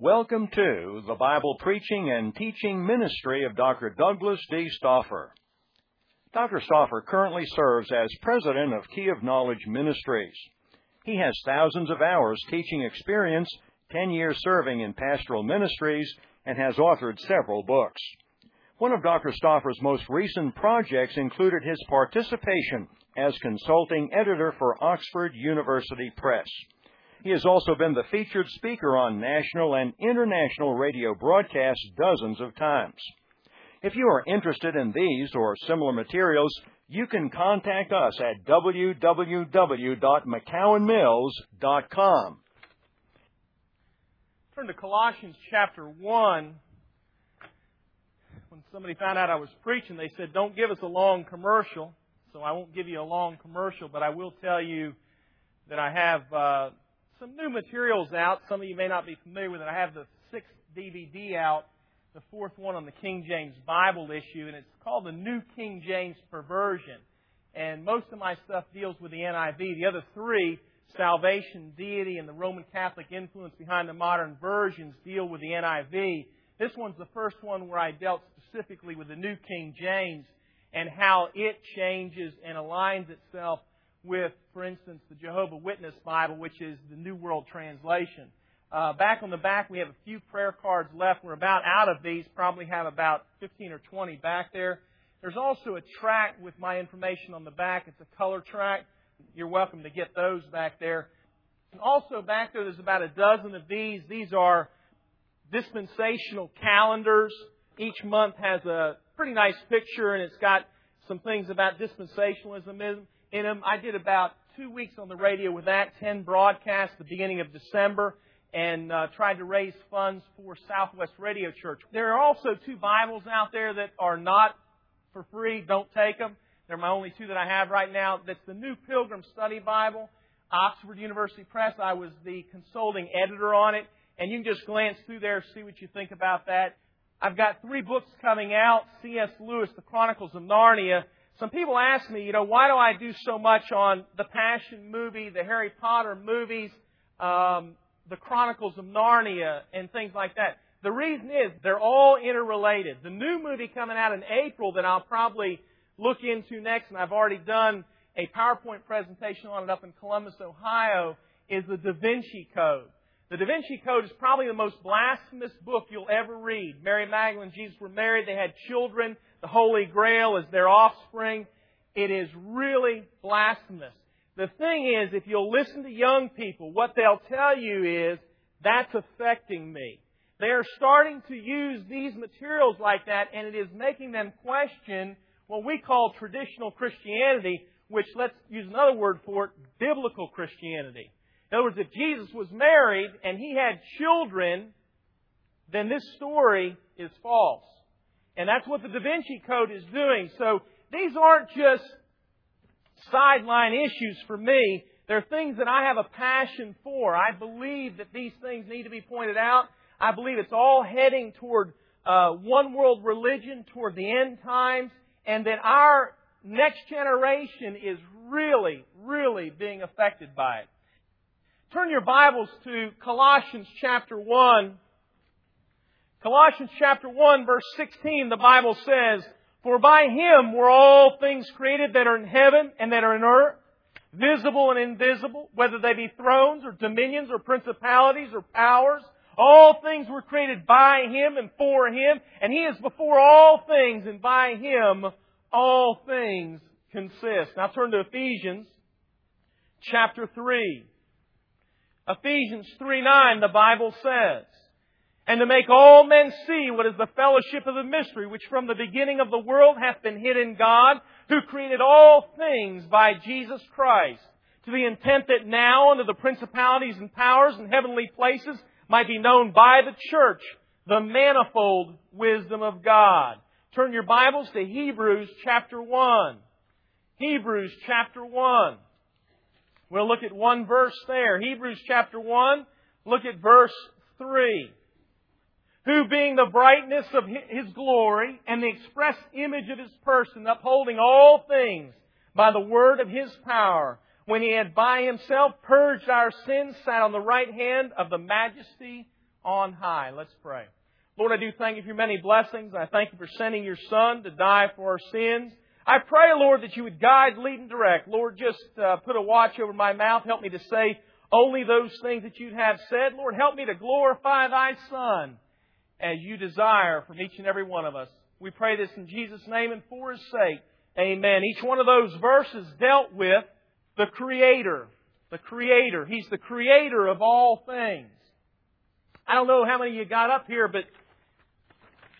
Welcome to the Bible preaching and teaching ministry of Dr. Douglas D. Stauffer. Dr. Stauffer currently serves as president of Key of Knowledge Ministries. He has thousands of hours teaching experience, 10 years serving in pastoral ministries, and has authored several books. One of Dr. Stauffer's most recent projects included his participation as consulting editor for Oxford University Press. He has also been the featured speaker on national and international radio broadcasts dozens of times. If you are interested in these or similar materials, you can contact us at www.mccowenmills.com. Turn to Colossians chapter 1. When somebody found out I was preaching, they said, Don't give us a long commercial. So I won't give you a long commercial, but I will tell you that I have. Uh, some new materials out. Some of you may not be familiar with it. I have the sixth DVD out, the fourth one on the King James Bible issue, and it's called the New King James Perversion. And most of my stuff deals with the NIV. The other three, salvation, deity, and the Roman Catholic influence behind the modern versions, deal with the NIV. This one's the first one where I dealt specifically with the New King James and how it changes and aligns itself with, for instance, the Jehovah Witness Bible, which is the New World Translation. Uh, back on the back, we have a few prayer cards left. We're about out of these. Probably have about 15 or 20 back there. There's also a track with my information on the back. It's a color track. You're welcome to get those back there. And also back there, there's about a dozen of these. These are dispensational calendars. Each month has a pretty nice picture, and it's got some things about dispensationalism in them. I did about two weeks on the radio with that, 10 broadcasts the beginning of December, and uh, tried to raise funds for Southwest Radio Church. There are also two Bibles out there that are not for free. Don't take them. They're my only two that I have right now. That's the New Pilgrim Study Bible, Oxford University Press. I was the consulting editor on it, and you can just glance through there, see what you think about that. I've got three books coming out. C.S. Lewis, The Chronicles of Narnia, some people ask me, you know, why do I do so much on the Passion movie, the Harry Potter movies, um, the Chronicles of Narnia, and things like that? The reason is they're all interrelated. The new movie coming out in April that I'll probably look into next, and I've already done a PowerPoint presentation on it up in Columbus, Ohio, is the Da Vinci Code. The Da Vinci Code is probably the most blasphemous book you'll ever read. Mary Magdalene Jesus were married. They had children the Holy Grail as their offspring. It is really blasphemous. The thing is, if you'll listen to young people, what they'll tell you is, that's affecting me. They are starting to use these materials like that, and it is making them question what we call traditional Christianity, which let's use another word for it, biblical Christianity. In other words, if Jesus was married and he had children, then this story is false. And that's what the Da Vinci Code is doing. So these aren't just sideline issues for me. They're things that I have a passion for. I believe that these things need to be pointed out. I believe it's all heading toward uh, one world religion, toward the end times, and that our next generation is really, really being affected by it. Turn your Bibles to Colossians chapter 1. Colossians chapter 1 verse 16, the Bible says, For by Him were all things created that are in heaven and that are in earth, visible and invisible, whether they be thrones or dominions or principalities or powers. All things were created by Him and for Him, and He is before all things, and by Him all things consist. Now turn to Ephesians chapter 3. Ephesians 3 9, the Bible says, and to make all men see what is the fellowship of the mystery, which from the beginning of the world hath been hid in God, who created all things by Jesus Christ, to the intent that now under the principalities and powers and heavenly places might be known by the church the manifold wisdom of God. Turn your Bibles to Hebrews chapter 1. Hebrews chapter 1. We'll look at one verse there. Hebrews chapter 1, look at verse 3 who being the brightness of his glory and the express image of his person, upholding all things by the word of his power, when he had by himself purged our sins, sat on the right hand of the majesty on high. Let's pray. Lord, I do thank you for your many blessings. I thank you for sending your Son to die for our sins. I pray, Lord, that you would guide, lead, and direct. Lord, just uh, put a watch over my mouth. Help me to say only those things that you'd have said. Lord, help me to glorify thy Son as you desire from each and every one of us. We pray this in Jesus' name and for his sake. Amen. Each one of those verses dealt with the Creator. The Creator. He's the Creator of all things. I don't know how many of you got up here, but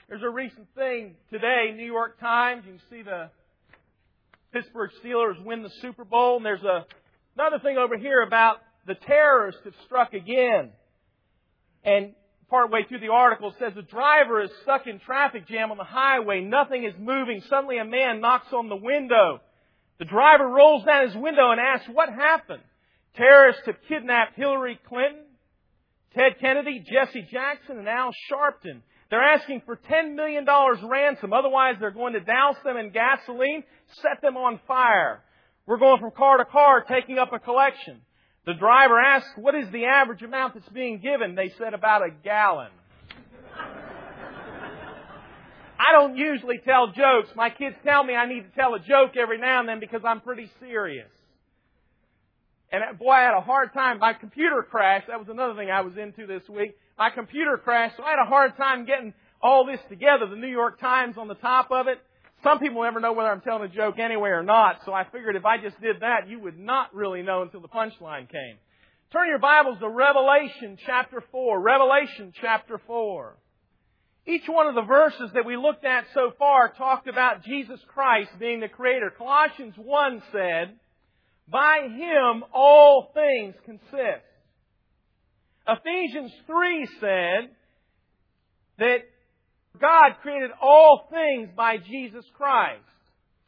there's a recent thing today, New York Times. You can see the Pittsburgh Steelers win the Super Bowl, and there's a, another thing over here about the terrorists have struck again. And partway through the article says the driver is stuck in traffic jam on the highway. Nothing is moving. Suddenly a man knocks on the window. The driver rolls down his window and asks, what happened? Terrorists have kidnapped Hillary Clinton, Ted Kennedy, Jesse Jackson, and Al Sharpton. They're asking for $10 million ransom. Otherwise, they're going to douse them in gasoline, set them on fire. We're going from car to car, taking up a collection. The driver asked, what is the average amount that's being given? They said about a gallon. I don't usually tell jokes. My kids tell me I need to tell a joke every now and then because I'm pretty serious. And uh, boy, I had a hard time. My computer crashed. That was another thing I was into this week. My computer crashed, so I had a hard time getting all this together. The New York Times on the top of it. Some people never know whether I'm telling a joke anyway or not, so I figured if I just did that, you would not really know until the punchline came. Turn your Bibles to Revelation chapter 4. Revelation chapter 4. Each one of the verses that we looked at so far talked about Jesus Christ being the Creator. Colossians 1 said, By Him all things consist. Ephesians 3 said that God created all things by Jesus Christ.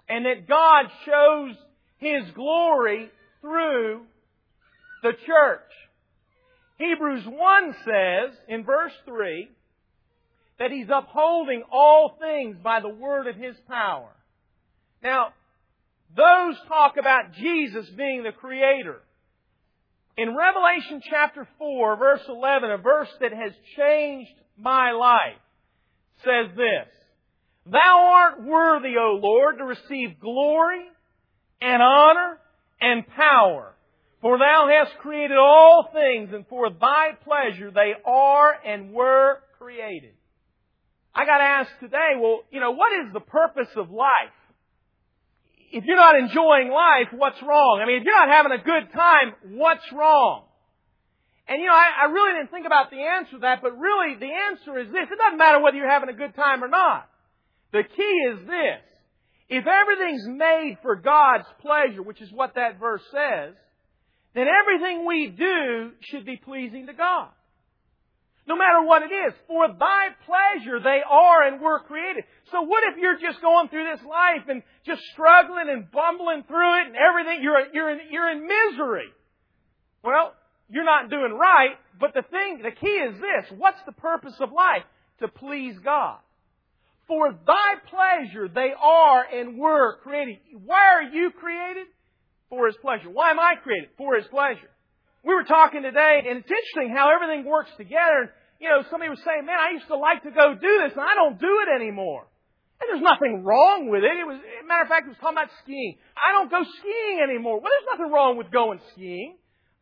And that God shows His glory through the church. Hebrews 1 says, in verse 3, that He's upholding all things by the word of His power. Now, those talk about Jesus being the Creator. In Revelation chapter 4, verse 11, a verse that has changed my life, says this, Thou art worthy, O Lord, to receive glory and honor and power. For thou hast created all things, and for thy pleasure they are and were created. I got asked today, well, you know, what is the purpose of life? If you're not enjoying life, what's wrong? I mean, if you're not having a good time, what's wrong? And you know, I, I really didn't think about the answer to that, but really the answer is this. It doesn't matter whether you're having a good time or not. The key is this. If everything's made for God's pleasure, which is what that verse says, then everything we do should be pleasing to God. No matter what it is. For thy pleasure they are and were created. So what if you're just going through this life and just struggling and bumbling through it and everything, you're, you're, in, you're in misery? Well, you're not doing right, but the thing, the key is this. What's the purpose of life? To please God. For thy pleasure they are and were created. Why are you created? For His pleasure. Why am I created? For His pleasure. We were talking today, and it's interesting how everything works together. You know, somebody was saying, man, I used to like to go do this, and I don't do it anymore. And there's nothing wrong with it. It was, matter of fact, it was talking about skiing. I don't go skiing anymore. Well, there's nothing wrong with going skiing.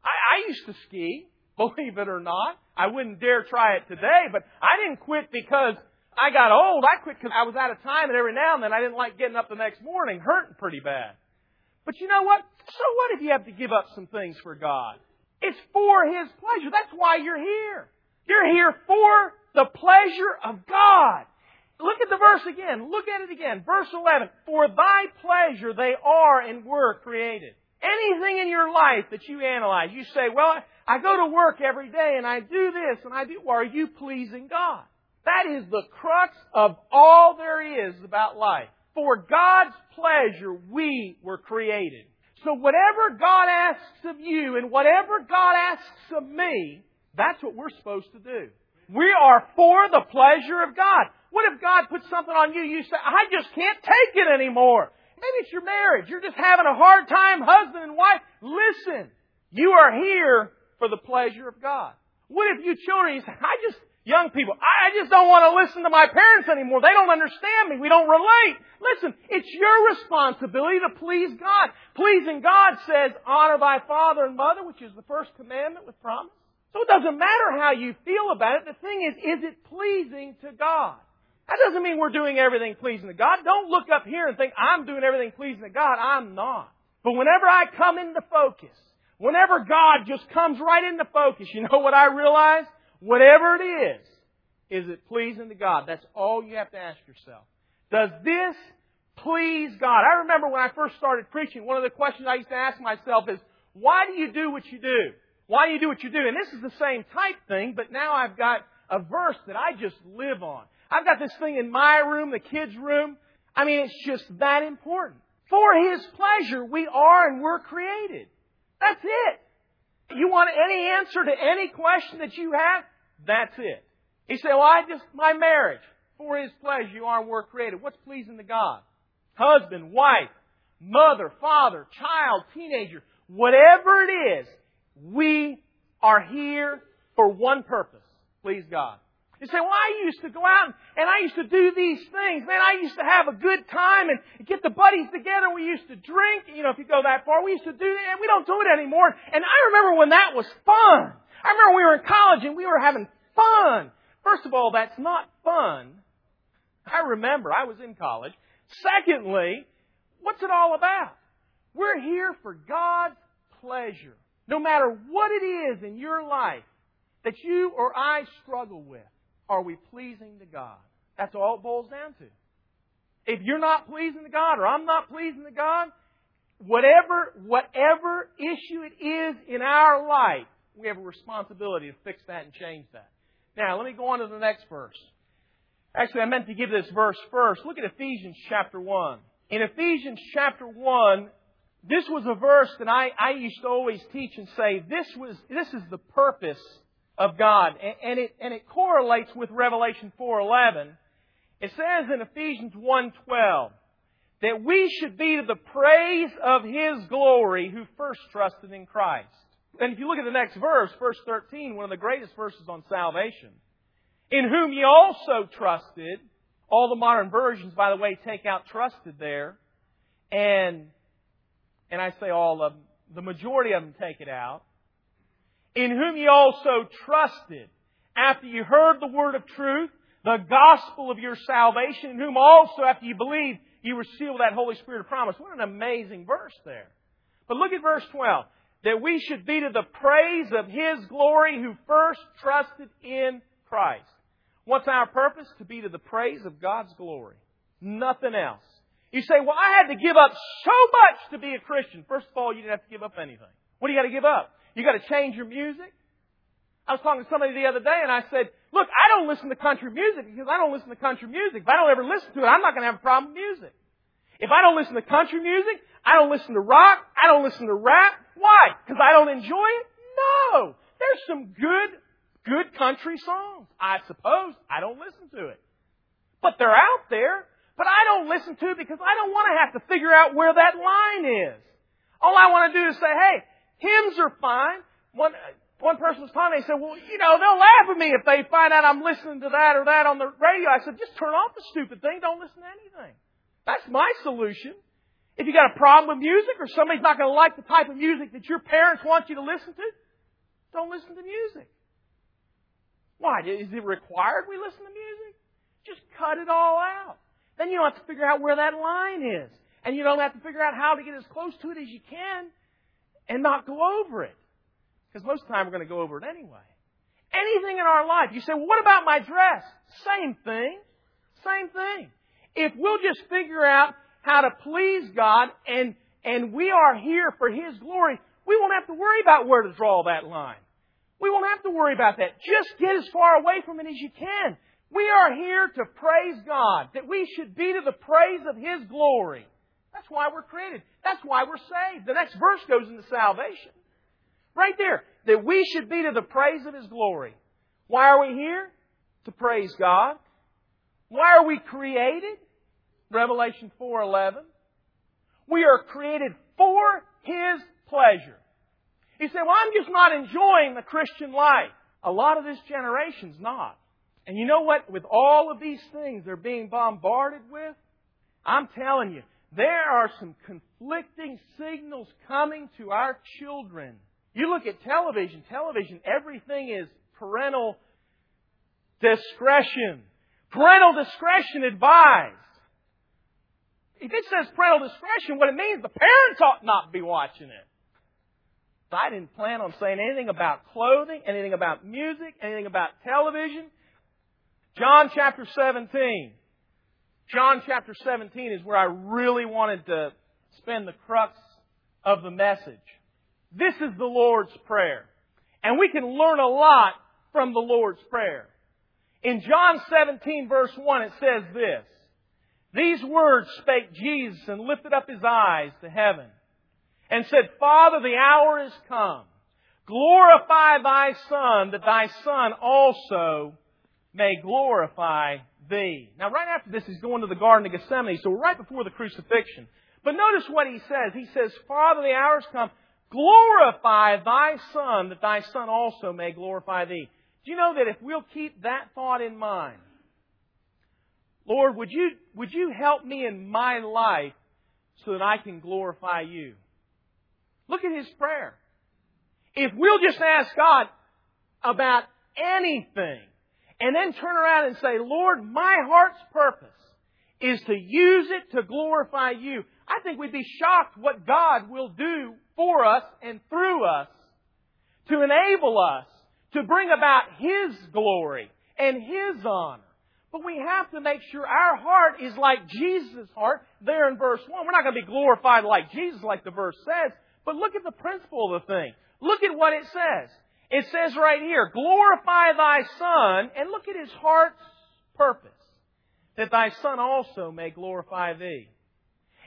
I, I used to ski, believe it or not. I wouldn't dare try it today, but I didn't quit because I got old. I quit because I was out of time, and every now and then I didn't like getting up the next morning, hurting pretty bad. But you know what? So what if you have to give up some things for God? It's for His pleasure. That's why you're here. You're here for the pleasure of God. Look at the verse again. Look at it again. Verse 11. For thy pleasure they are and were created. Anything in your life that you analyze, you say, well, I go to work every day and I do this and I do, well, are you pleasing God? That is the crux of all there is about life. For God's pleasure, we were created. So whatever God asks of you and whatever God asks of me, that's what we're supposed to do. We are for the pleasure of God. What if God puts something on you, you say, I just can't take it anymore. Maybe it's your marriage. You're just having a hard time, husband and wife. Listen, you are here for the pleasure of God. What if you children, you say, I just, young people, I just don't want to listen to my parents anymore. They don't understand me. We don't relate. Listen, it's your responsibility to please God. Pleasing God says, honor thy father and mother, which is the first commandment with promise. So it doesn't matter how you feel about it. The thing is, is it pleasing to God? That doesn't mean we're doing everything pleasing to God. Don't look up here and think I'm doing everything pleasing to God. I'm not. But whenever I come into focus, whenever God just comes right into focus, you know what I realize? Whatever it is, is it pleasing to God? That's all you have to ask yourself. Does this please God? I remember when I first started preaching, one of the questions I used to ask myself is, why do you do what you do? Why do you do what you do? And this is the same type thing, but now I've got a verse that I just live on. I've got this thing in my room, the kids' room. I mean, it's just that important. For His pleasure, we are and were created. That's it. You want any answer to any question that you have? That's it. He said, well, I just, my marriage, for His pleasure, you are and were created. What's pleasing to God? Husband, wife, mother, father, child, teenager, whatever it is, we are here for one purpose. Please God. You say, well, I used to go out and I used to do these things. Man, I used to have a good time and get the buddies together. We used to drink. You know, if you go that far, we used to do that. And we don't do it anymore. And I remember when that was fun. I remember we were in college and we were having fun. First of all, that's not fun. I remember I was in college. Secondly, what's it all about? We're here for God's pleasure. No matter what it is in your life that you or I struggle with, are we pleasing to God? That's all it boils down to. If you're not pleasing to God or I'm not pleasing to God, whatever, whatever issue it is in our life, we have a responsibility to fix that and change that. Now, let me go on to the next verse. Actually, I meant to give this verse first. Look at Ephesians chapter 1. In Ephesians chapter 1, this was a verse that I, I used to always teach and say, this was, this is the purpose of God. And it, and it correlates with Revelation 4.11. It says in Ephesians 1.12 that we should be to the praise of His glory who first trusted in Christ. And if you look at the next verse, verse 13, one of the greatest verses on salvation, in whom ye also trusted, all the modern versions, by the way, take out trusted there, and, and I say all of them, the majority of them take it out, in whom ye also trusted, after you heard the word of truth, the gospel of your salvation, in whom also, after you believed, you were sealed that Holy Spirit of promise. What an amazing verse there. But look at verse 12. That we should be to the praise of His glory who first trusted in Christ. What's our purpose? To be to the praise of God's glory. Nothing else. You say, well, I had to give up so much to be a Christian. First of all, you didn't have to give up anything. What do you got to give up? You got to change your music. I was talking to somebody the other day and I said, look, I don't listen to country music because I don't listen to country music. If I don't ever listen to it, I'm not going to have a problem with music. If I don't listen to country music, I don't listen to rock, I don't listen to rap. Why? Because I don't enjoy it? No. There's some good, good country songs. I suppose I don't listen to it. But they're out there. But I don't listen to it because I don't want to have to figure out where that line is. All I want to do is say, hey, Hymns are fine. One, one person was talking, they said, well, you know, they'll laugh at me if they find out I'm listening to that or that on the radio. I said, just turn off the stupid thing. Don't listen to anything. That's my solution. If you got a problem with music or somebody's not going to like the type of music that your parents want you to listen to, don't listen to music. Why? Is it required we listen to music? Just cut it all out. Then you don't have to figure out where that line is. And you don't have to figure out how to get as close to it as you can and not go over it. Because most of the time we're going to go over it anyway. Anything in our life. You say, well, what about my dress? Same thing. Same thing. If we'll just figure out how to please God and, and we are here for His glory, we won't have to worry about where to draw that line. We won't have to worry about that. Just get as far away from it as you can. We are here to praise God, that we should be to the praise of His glory. That's why we're created. That's why we're saved. The next verse goes into salvation. Right there. That we should be to the praise of His glory. Why are we here? To praise God. Why are we created? Revelation 4:11. We are created for His pleasure. He said, well, I'm just not enjoying the Christian life. A lot of this generation's not. And you know what? With all of these things they're being bombarded with, I'm telling you, there are some conflicting signals coming to our children. You look at television, television, everything is parental discretion. Parental discretion advised. If it says parental discretion, what it means, the parents ought not be watching it. I didn't plan on saying anything about clothing, anything about music, anything about television. John chapter 17. John chapter 17 is where I really wanted to spend the crux of the message. This is the Lord's Prayer. And we can learn a lot from the Lord's Prayer. In John 17 verse 1 it says this, These words spake Jesus and lifted up his eyes to heaven and said, Father, the hour is come. Glorify thy Son that thy Son also may glorify Now right after this he's going to the Garden of Gethsemane, so right before the crucifixion. But notice what he says. He says, Father, the hour come. Glorify thy Son that thy Son also may glorify thee. Do you know that if we'll keep that thought in mind, Lord, would you, would you help me in my life so that I can glorify you? Look at his prayer. If we'll just ask God about anything and then turn around and say, Lord, my heart's purpose is to use it to glorify you, I think we'd be shocked what God will do for us and through us to enable us to bring about His glory and His honor. But we have to make sure our heart is like Jesus' heart there in verse 1. We're not going to be glorified like Jesus, like the verse says, but look at the principle of the thing. Look at what it says. It says right here, glorify thy Son, and look at his heart's purpose, that thy Son also may glorify thee.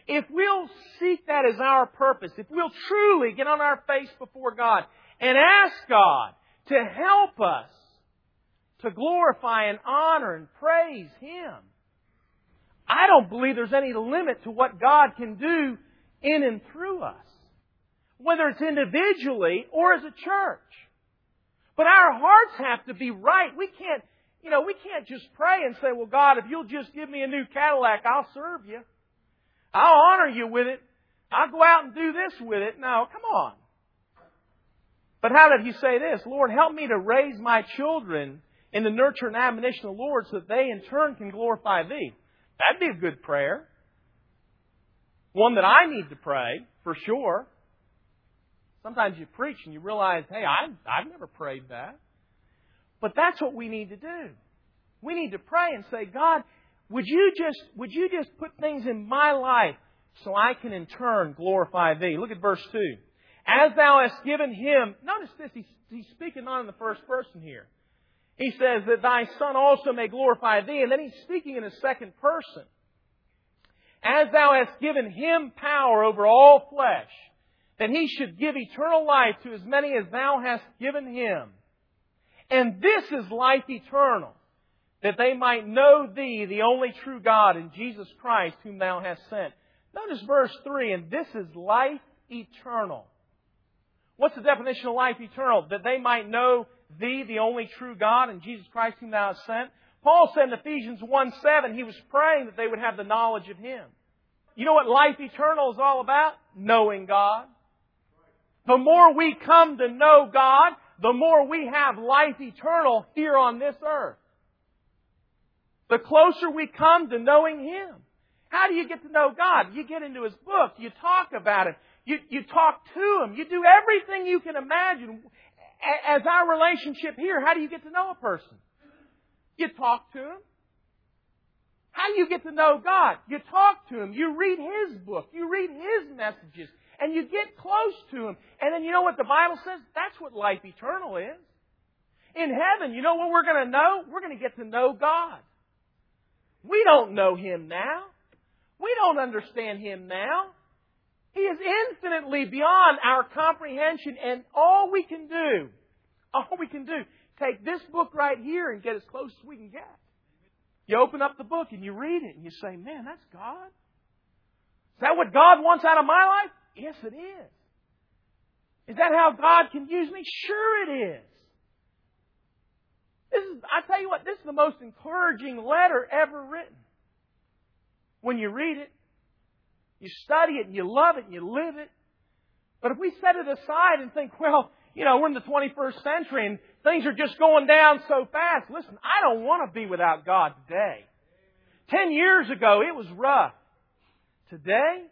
If we'll seek that as our purpose, if we'll truly get on our face before God and ask God to help us to glorify and honor and praise Him, I don't believe there's any limit to what God can do in and through us whether it's individually or as a church. But our hearts have to be right. We can't, you know, we can't just pray and say, well, God, if you'll just give me a new Cadillac, I'll serve you. I'll honor you with it. I'll go out and do this with it. No, come on. But how did he say this? Lord, help me to raise my children in the nurture and admonition of the Lord so that they in turn can glorify thee. That'd be a good prayer. One that I need to pray, for sure. Sometimes you preach and you realize, hey, I, I've never prayed that. But that's what we need to do. We need to pray and say, God, would you just, would you just put things in my life so I can in turn glorify thee? Look at verse 2. As thou hast given him, notice this, he's, he's speaking not in the first person here. He says that thy son also may glorify thee, and then he's speaking in a second person. As thou hast given him power over all flesh, that he should give eternal life to as many as thou hast given him. And this is life eternal, that they might know thee, the only true God, and Jesus Christ, whom thou hast sent. Notice verse 3, and this is life eternal. What's the definition of life eternal? That they might know thee, the only true God, and Jesus Christ, whom thou hast sent. Paul said in Ephesians 1 7, he was praying that they would have the knowledge of him. You know what life eternal is all about? Knowing God. The more we come to know God, the more we have life eternal here on this earth. The closer we come to knowing Him. How do you get to know God? You get into His book. You talk about Him. You, you talk to Him. You do everything you can imagine. As our relationship here, how do you get to know a person? You talk to Him. How do you get to know God? You talk to Him. You read His book. You read His messages and you get close to Him. And then you know what the Bible says? That's what life eternal is. In heaven, you know what we're going to know? We're going to get to know God. We don't know Him now. We don't understand Him now. He is infinitely beyond our comprehension and all we can do, all we can do, take this book right here and get as close as we can get. You open up the book and you read it and you say, man, that's God. Is that what God wants out of my life? Yes, it is. Is that how God can use me? Sure it is. This is, I tell you what, this is the most encouraging letter ever written. When you read it, you study it and you love it and you live it. But if we set it aside and think, well, you know, we're in the 21st century and things are just going down so fast. Listen, I don't want to be without God today. Ten years ago, it was rough. Today,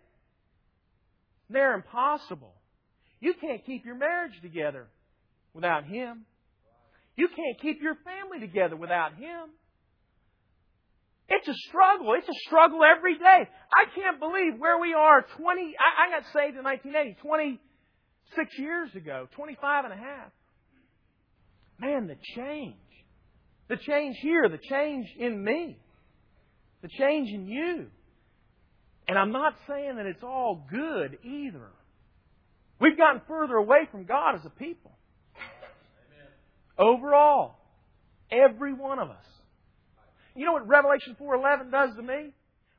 they're impossible. You can't keep your marriage together without Him. You can't keep your family together without Him. It's a struggle. It's a struggle every day. I can't believe where we are 20, I, I got saved in 1980, 26 years ago, 25 and a half. Man, the change. The change here, the change in me, the change in you. And I'm not saying that it's all good either. We've gotten further away from God as a people. Overall, every one of us. You know what Revelation 4:11 does to me?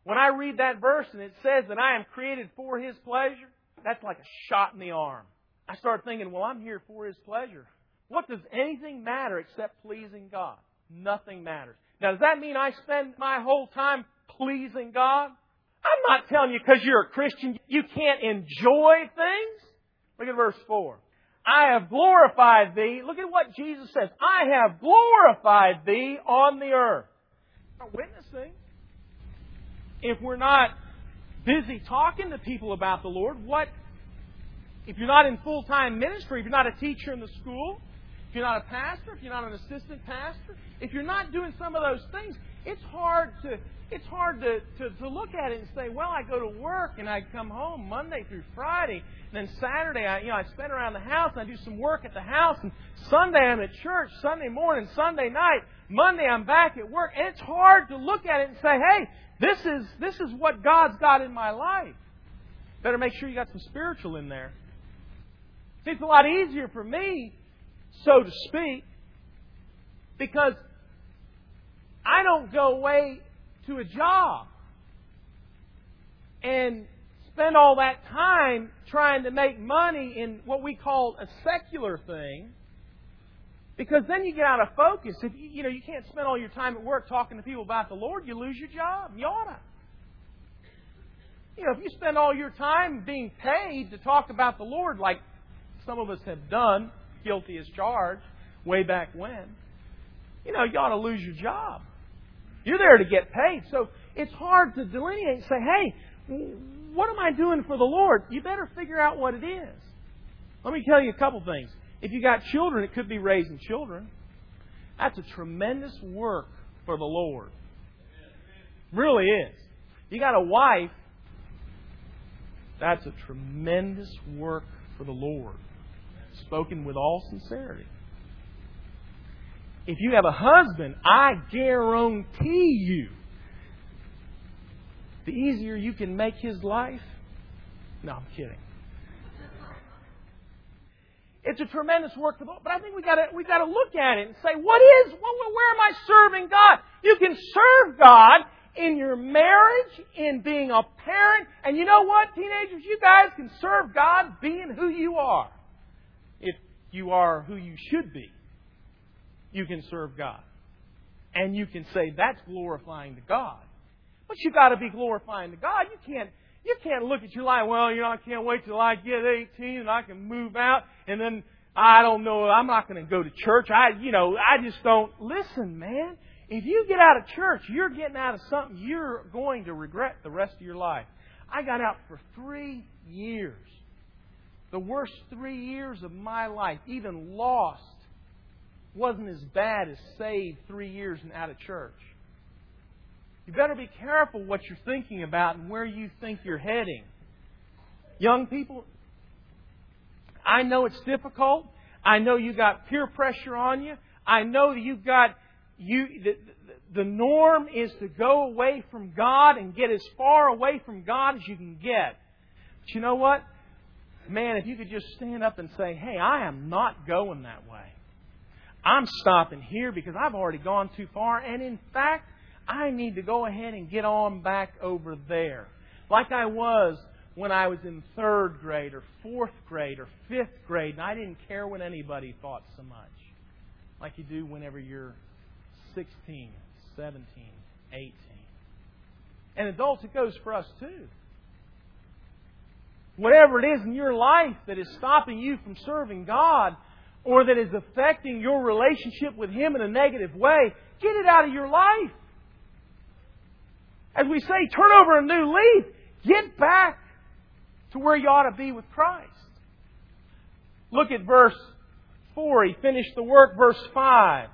When I read that verse and it says that I am created for His pleasure, that's like a shot in the arm. I start thinking, well, I'm here for His pleasure. What does anything matter except pleasing God? Nothing matters. Now, does that mean I spend my whole time pleasing God? I'm not telling you because you're a Christian you can't enjoy things. Look at verse 4. I have glorified thee. Look at what Jesus says. I have glorified thee on the earth. We're Witnessing. If we're not busy talking to people about the Lord, what, if you're not in full time ministry, if you're not a teacher in the school, if you're not a pastor, if you're not an assistant pastor, if you're not doing some of those things, it's hard to it's hard to, to, to look at it and say, well, I go to work and I come home Monday through Friday, and then Saturday I you know I spend around the house and I do some work at the house, and Sunday I'm at church, Sunday morning, Sunday night, Monday I'm back at work, and it's hard to look at it and say, hey, this is this is what God's got in my life. Better make sure you got some spiritual in there. See, it's a lot easier for me, so to speak, because I don't go away to a job and spend all that time trying to make money in what we call a secular thing because then you get out of focus. If you, you know you can't spend all your time at work talking to people about the Lord, you lose your job. You oughta. You know, if you spend all your time being paid to talk about the Lord, like some of us have done, guilty as charged, way back when, you know, you ought to lose your job. You're there to get paid. So it's hard to delineate and say, hey, what am I doing for the Lord? You better figure out what it is. Let me tell you a couple things. If you got children, it could be raising children. That's a tremendous work for the Lord. Really is. You got a wife, that's a tremendous work for the Lord. Spoken with all sincerity. If you have a husband, I guarantee you, the easier you can make his life. No, I'm kidding. It's a tremendous work but I think we got to we got to look at it and say, what is? where am I serving God? You can serve God in your marriage, in being a parent, and you know what, teenagers, you guys can serve God being who you are, if you are who you should be you can serve God. And you can say that's glorifying to God. But you got to be glorifying to God. You can't you can't look at your life. Well, you know, I can't wait till I get 18 and I can move out, and then I don't know. I'm not going to go to church. I, you know, I just don't listen, man. If you get out of church, you're getting out of something you're going to regret the rest of your life. I got out for three years. The worst three years of my life, even lost wasn't as bad as saved three years and out of church. You better be careful what you're thinking about and where you think you're heading. Young people, I know it's difficult. I know you got peer pressure on you. I know that you've got you the, the norm is to go away from God and get as far away from God as you can get. But you know what? Man, if you could just stand up and say, "Hey, I am not going that way." I'm stopping here because I've already gone too far. And in fact, I need to go ahead and get on back over there. Like I was when I was in third grade or fourth grade or fifth grade, and I didn't care what anybody thought so much. Like you do whenever you're 16, 17, 18. And adults, it goes for us too. Whatever it is in your life that is stopping you from serving God or that is affecting your relationship with Him in a negative way, get it out of your life. As we say, turn over a new leaf. Get back to where you ought to be with Christ. Look at verse 4. He finished the work, verse 5.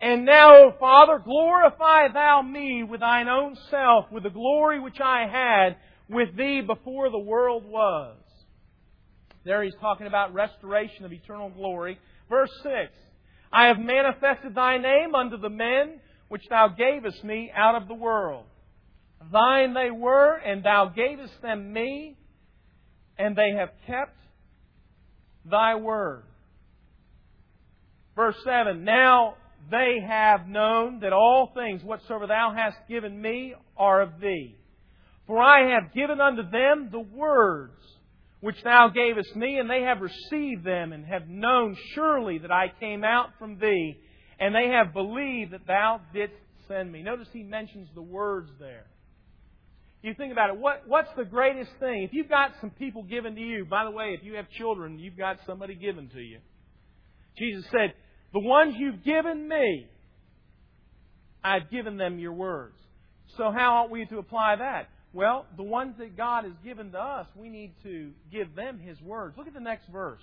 And now, O Father, glorify thou me with thine own self, with the glory which I had with thee before the world was. There he's talking about restoration of eternal glory. Verse 6 I have manifested thy name unto the men which thou gavest me out of the world. Thine they were, and thou gavest them me, and they have kept thy word. Verse 7 Now they have known that all things whatsoever thou hast given me are of thee. For I have given unto them the words which thou gavest me, and they have received them, and have known surely that I came out from thee, and they have believed that thou didst send me. Notice he mentions the words there. You think about it, what, what's the greatest thing? If you've got some people given to you, by the way, if you have children, you've got somebody given to you. Jesus said, The ones you've given me, I've given them your words. So how ought we to apply that? Well, the ones that God has given to us, we need to give them His words. Look at the next verse.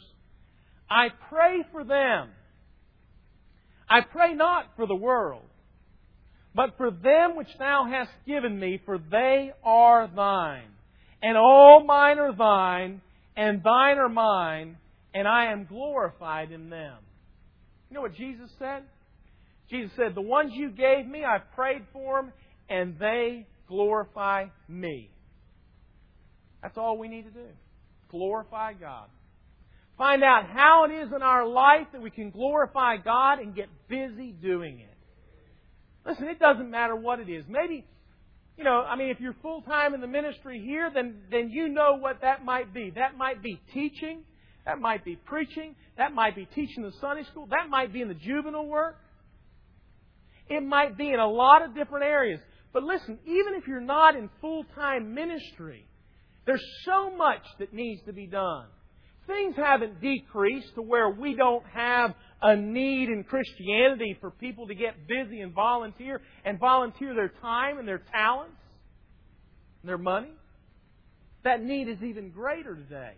I pray for them. I pray not for the world, but for them which thou hast given me, for they are thine. And all mine are thine, and thine are mine, and I am glorified in them. You know what Jesus said? Jesus said, The ones you gave me, I prayed for them, and they glorify me. That's all we need to do. Glorify God. Find out how it is in our life that we can glorify God and get busy doing it. Listen, it doesn't matter what it is. Maybe, you know, I mean, if you're full time in the ministry here, then, then you know what that might be. That might be teaching. That might be preaching. That might be teaching the Sunday school. That might be in the juvenile work. It might be in a lot of different areas. But listen, even if you're not in full time ministry, there's so much that needs to be done. Things haven't decreased to where we don't have a need in Christianity for people to get busy and volunteer and volunteer their time and their talents and their money. That need is even greater today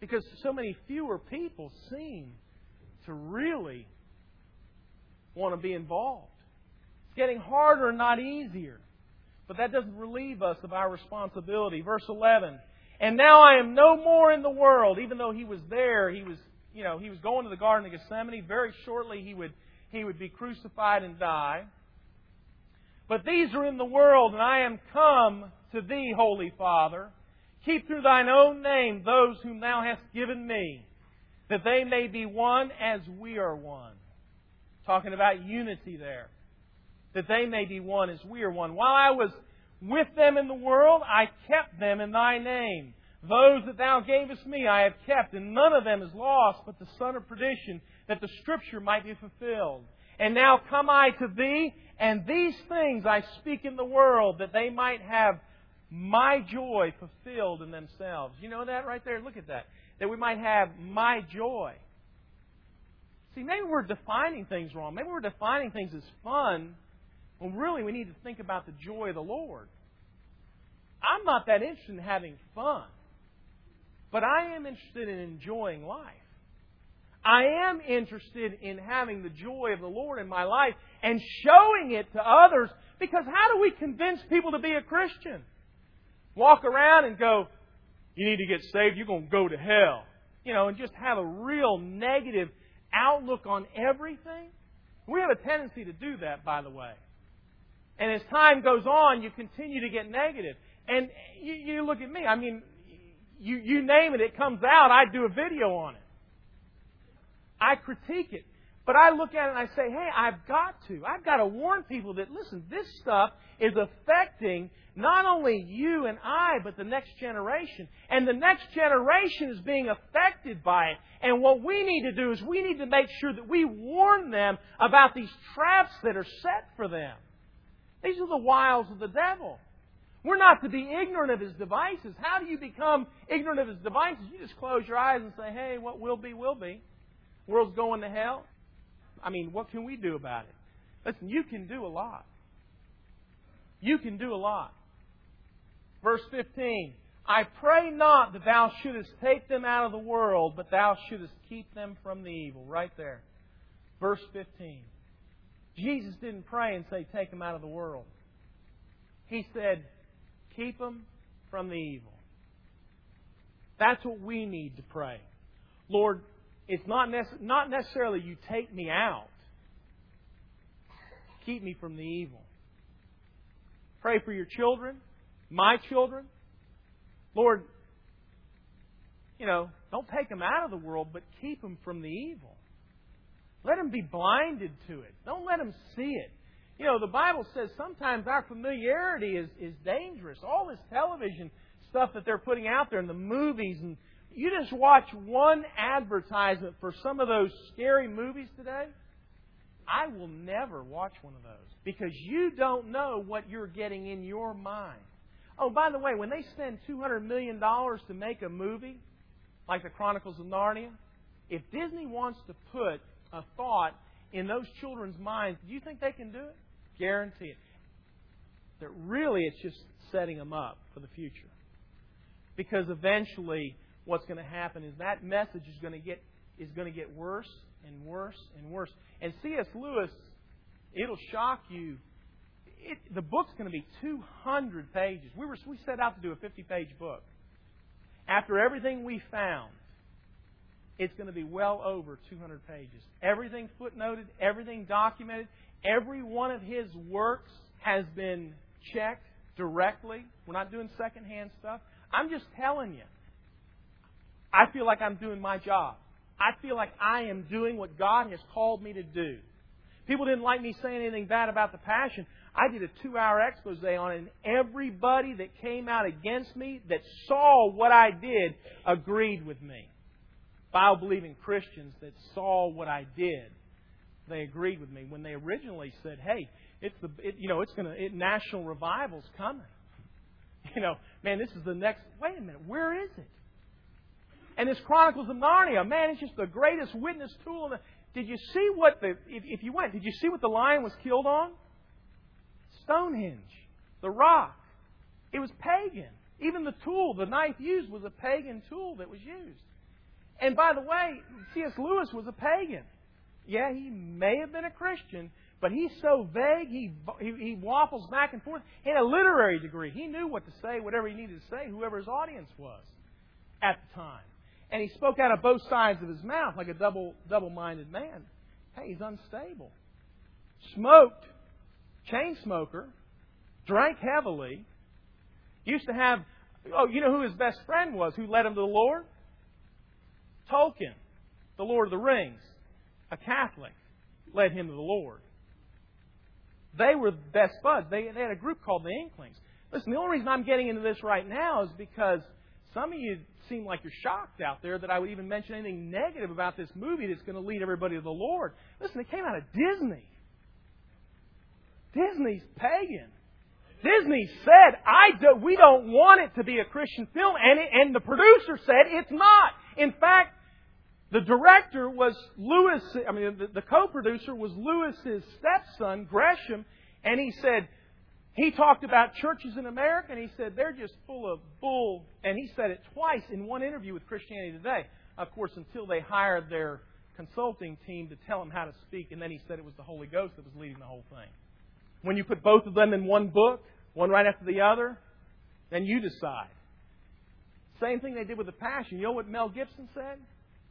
because so many fewer people seem to really want to be involved. Getting harder, not easier. But that doesn't relieve us of our responsibility. Verse 11. And now I am no more in the world. Even though he was there, he was, you know, he was going to the Garden of Gethsemane. Very shortly he would, he would be crucified and die. But these are in the world, and I am come to thee, Holy Father. Keep through thine own name those whom thou hast given me, that they may be one as we are one. Talking about unity there that they may be one as we are one. While I was with them in the world, I kept them in thy name. Those that thou gavest me I have kept, and none of them is lost but the son of perdition, that the scripture might be fulfilled. And now come I to thee, and these things I speak in the world, that they might have my joy fulfilled in themselves. You know that right there? Look at that. That we might have my joy. See, maybe we're defining things wrong. Maybe we're defining things as fun well, really, we need to think about the joy of the Lord. I'm not that interested in having fun, but I am interested in enjoying life. I am interested in having the joy of the Lord in my life and showing it to others because how do we convince people to be a Christian? Walk around and go, you need to get saved, you're going to go to hell. You know, and just have a real negative outlook on everything. We have a tendency to do that, by the way. And as time goes on, you continue to get negative. And you, you look at me, I mean, you, you name it, it comes out, I do a video on it. I critique it. But I look at it and I say, hey, I've got to. I've got to warn people that, listen, this stuff is affecting not only you and I, but the next generation. And the next generation is being affected by it. And what we need to do is we need to make sure that we warn them about these traps that are set for them. These are the wiles of the devil. We're not to be ignorant of his devices. How do you become ignorant of his devices? You just close your eyes and say, hey, what will be, will be. World's going to hell. I mean, what can we do about it? Listen, you can do a lot. You can do a lot. Verse 15 I pray not that thou shouldest take them out of the world, but thou shouldest keep them from the evil. Right there. Verse 15. Jesus didn't pray and say, Take them out of the world. He said, Keep them from the evil. That's what we need to pray. Lord, it's not, nece- not necessarily you take me out, keep me from the evil. Pray for your children, my children. Lord, you know, don't take them out of the world, but keep them from the evil. Let them be blinded to it. Don't let them see it. You know, the Bible says sometimes our familiarity is, is dangerous. All this television stuff that they're putting out there and the movies and you just watch one advertisement for some of those scary movies today, I will never watch one of those because you don't know what you're getting in your mind. Oh, by the way, when they spend $200 million to make a movie like The Chronicles of Narnia, if Disney wants to put a thought in those children's minds, do you think they can do it? Guarantee it. That really it's just setting them up for the future. Because eventually what's going to happen is that message is going to get is going to get worse and worse and worse. And C.S. Lewis, it'll shock you. It, the book's going to be 200 pages. We were we set out to do a 50-page book. After everything we found, it's going to be well over 200 pages. Everything footnoted, everything documented, every one of his works has been checked directly. We're not doing secondhand stuff. I'm just telling you. I feel like I'm doing my job. I feel like I am doing what God has called me to do. People didn't like me saying anything bad about the passion. I did a two hour expose on it, and everybody that came out against me, that saw what I did, agreed with me. Bible believing Christians that saw what I did, they agreed with me when they originally said, "Hey, it's the it, you know it's to it, national revival's coming." You know, man, this is the next. Wait a minute, where is it? And this Chronicles of Narnia, man, it's just the greatest witness tool. The, did you see what the if, if you went? Did you see what the lion was killed on? Stonehenge, the rock. It was pagan. Even the tool, the knife used, was a pagan tool that was used. And by the way, C.S. Lewis was a pagan. Yeah, he may have been a Christian, but he's so vague, he, he, he waffles back and forth. He had a literary degree. He knew what to say, whatever he needed to say, whoever his audience was at the time. And he spoke out of both sides of his mouth like a double double minded man. Hey, he's unstable. Smoked, chain smoker, drank heavily, used to have oh, you know who his best friend was who led him to the Lord? Tolkien, the Lord of the Rings, a Catholic, led him to the Lord. They were best buds. They, they had a group called the Inklings. Listen, the only reason I'm getting into this right now is because some of you seem like you're shocked out there that I would even mention anything negative about this movie that's going to lead everybody to the Lord. Listen, it came out of Disney. Disney's pagan. Disney said, "I do, we don't want it to be a Christian film," and it, and the producer said it's not. In fact, the director was Lewis. I mean, the, the co-producer was Lewis's stepson, Gresham, and he said he talked about churches in America, and he said they're just full of bull. And he said it twice in one interview with Christianity Today. Of course, until they hired their consulting team to tell him how to speak, and then he said it was the Holy Ghost that was leading the whole thing. When you put both of them in one book, one right after the other, then you decide. Same thing they did with the Passion. You know what Mel Gibson said?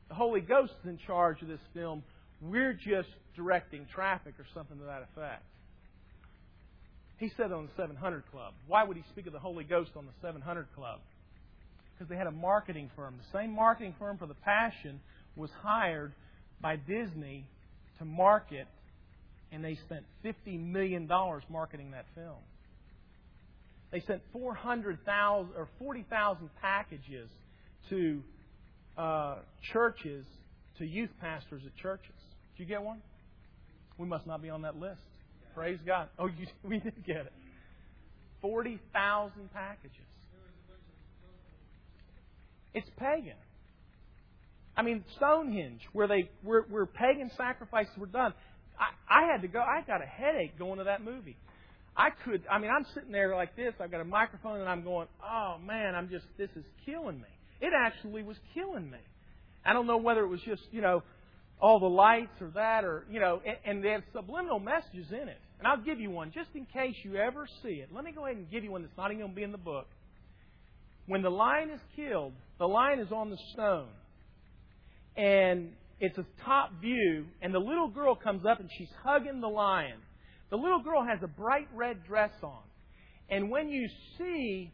The Holy Ghost is in charge of this film. We're just directing traffic or something to that effect. He said on the 700 Club. Why would he speak of the Holy Ghost on the 700 Club? Because they had a marketing firm. The same marketing firm for The Passion was hired by Disney to market, and they spent $50 million marketing that film. They sent 400,000 or 40,000 packages to uh, churches, to youth pastors at churches. Did you get one? We must not be on that list. Praise God. Oh, you, we did get it. 40,000 packages. It's pagan. I mean, Stonehenge, where they where, where pagan sacrifices were done. I, I had to go. I got a headache going to that movie. I could. I mean, I'm sitting there like this. I've got a microphone, and I'm going, "Oh man, I'm just. This is killing me." It actually was killing me. I don't know whether it was just you know all the lights or that or you know, and, and they have subliminal messages in it. And I'll give you one just in case you ever see it. Let me go ahead and give you one that's not even going to be in the book. When the lion is killed, the lion is on the stone. And it's a top view, and the little girl comes up and she's hugging the lion. The little girl has a bright red dress on. And when you see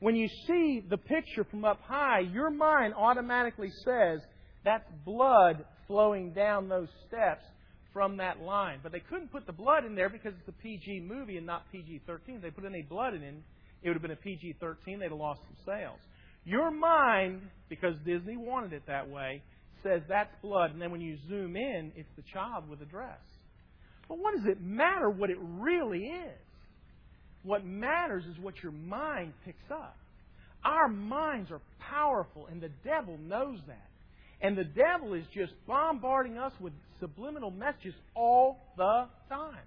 when you see the picture from up high, your mind automatically says that's blood flowing down those steps from that line. But they couldn't put the blood in there because it's a PG movie and not PG 13. If they put any blood in, it would have been a PG 13. They'd have lost some sales. Your mind, because Disney wanted it that way, says that's blood. And then when you zoom in, it's the child with a dress. But what does it matter what it really is? What matters is what your mind picks up. Our minds are powerful, and the devil knows that. And the devil is just bombarding us with subliminal messages all the time.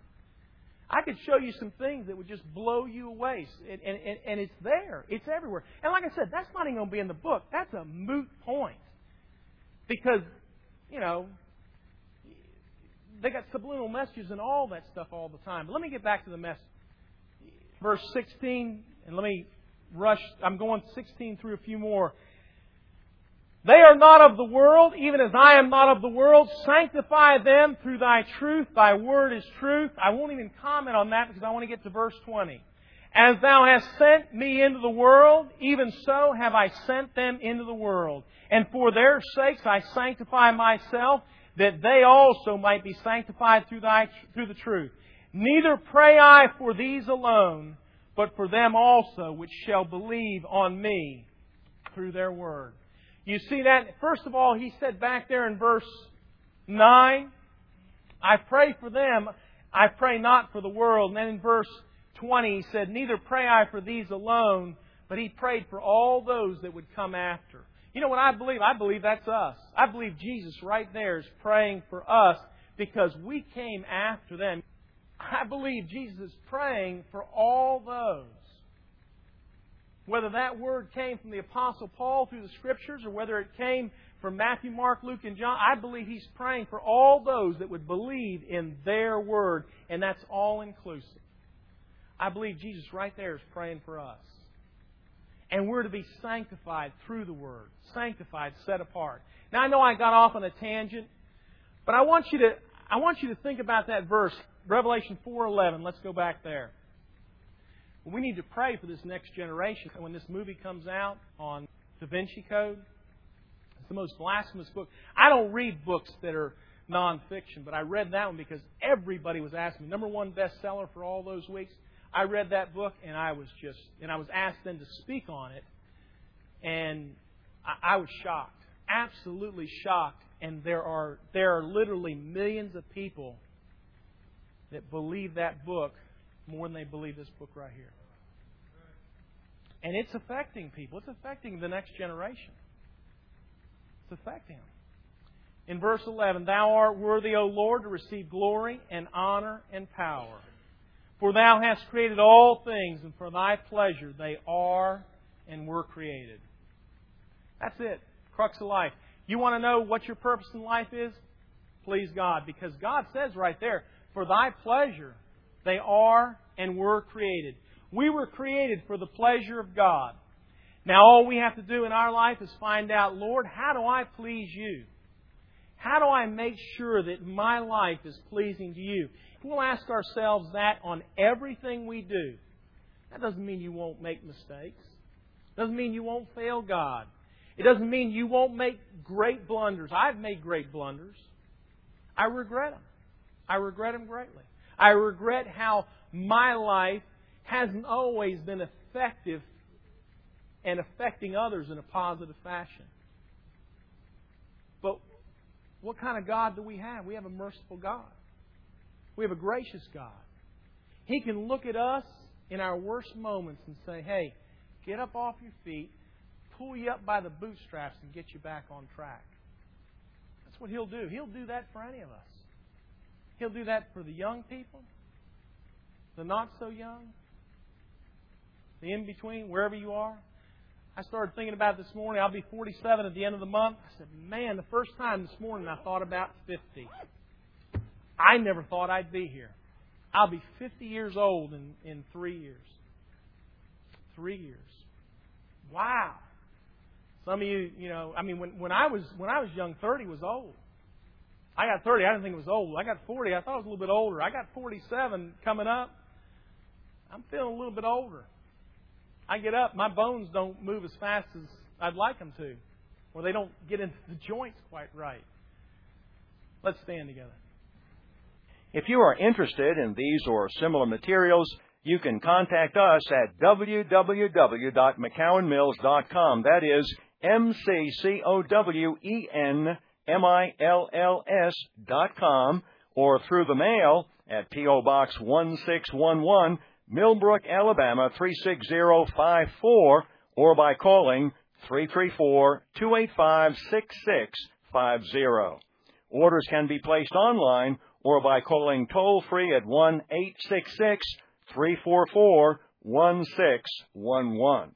I could show you some things that would just blow you away. And, and, and it's there. It's everywhere. And like I said, that's not even going to be in the book. That's a moot point. Because, you know, they got subliminal messages and all that stuff all the time. But let me get back to the message. Verse 16, and let me rush. I'm going 16 through a few more. They are not of the world, even as I am not of the world. Sanctify them through thy truth. Thy word is truth. I won't even comment on that because I want to get to verse 20. As thou hast sent me into the world, even so have I sent them into the world. And for their sakes I sanctify myself, that they also might be sanctified through, thy, through the truth. Neither pray I for these alone, but for them also which shall believe on me through their word. You see that? First of all, he said back there in verse 9, I pray for them, I pray not for the world. And then in verse 20, he said, Neither pray I for these alone, but he prayed for all those that would come after. You know what I believe? I believe that's us. I believe Jesus right there is praying for us because we came after them. I believe Jesus is praying for all those whether that word came from the Apostle Paul through the Scriptures or whether it came from Matthew, Mark, Luke, and John, I believe he's praying for all those that would believe in their word, and that's all inclusive. I believe Jesus right there is praying for us. And we're to be sanctified through the word, sanctified, set apart. Now I know I got off on a tangent, but I want you to I want you to think about that verse, Revelation 4:11. Let's go back there. We need to pray for this next generation. When this movie comes out on Da Vinci Code, it's the most blasphemous book. I don't read books that are nonfiction, but I read that one because everybody was asking me. Number one bestseller for all those weeks. I read that book and I was just, and I was asked then to speak on it, and I, I was shocked, absolutely shocked. And there are there are literally millions of people that believe that book more than they believe this book right here. And it's affecting people. It's affecting the next generation. It's affecting them. In verse 11, Thou art worthy, O Lord, to receive glory and honor and power. For Thou hast created all things, and for Thy pleasure they are and were created. That's it. Crux of life. You want to know what your purpose in life is? Please God. Because God says right there, For Thy pleasure they are and were created. We were created for the pleasure of God. Now, all we have to do in our life is find out, Lord, how do I please you? How do I make sure that my life is pleasing to you? We'll ask ourselves that on everything we do. That doesn't mean you won't make mistakes. It doesn't mean you won't fail God. It doesn't mean you won't make great blunders. I've made great blunders. I regret them. I regret them greatly. I regret how my life hasn't always been effective and affecting others in a positive fashion. But what kind of God do we have? We have a merciful God. We have a gracious God. He can look at us in our worst moments and say, hey, get up off your feet, pull you up by the bootstraps, and get you back on track. That's what He'll do. He'll do that for any of us. He'll do that for the young people, the not so young, the in between, wherever you are. I started thinking about this morning. I'll be 47 at the end of the month. I said, man, the first time this morning I thought about 50. I never thought I'd be here. I'll be 50 years old in, in three years. Three years. Wow. Some of you, you know, I mean, when, when I was when I was young, 30 was old. I got 30. I didn't think it was old. I got 40. I thought it was a little bit older. I got 47 coming up. I'm feeling a little bit older. I get up, my bones don't move as fast as I'd like them to, or they don't get into the joints quite right. Let's stand together. If you are interested in these or similar materials, you can contact us at www.mccowenmills.com. That is M C C O W E N M I L L S dot com, or through the mail at P.O. Box 1611, Millbrook, Alabama 36054, or by calling 334-285-6650. Orders can be placed online or by calling toll free at 1 866 344 1611.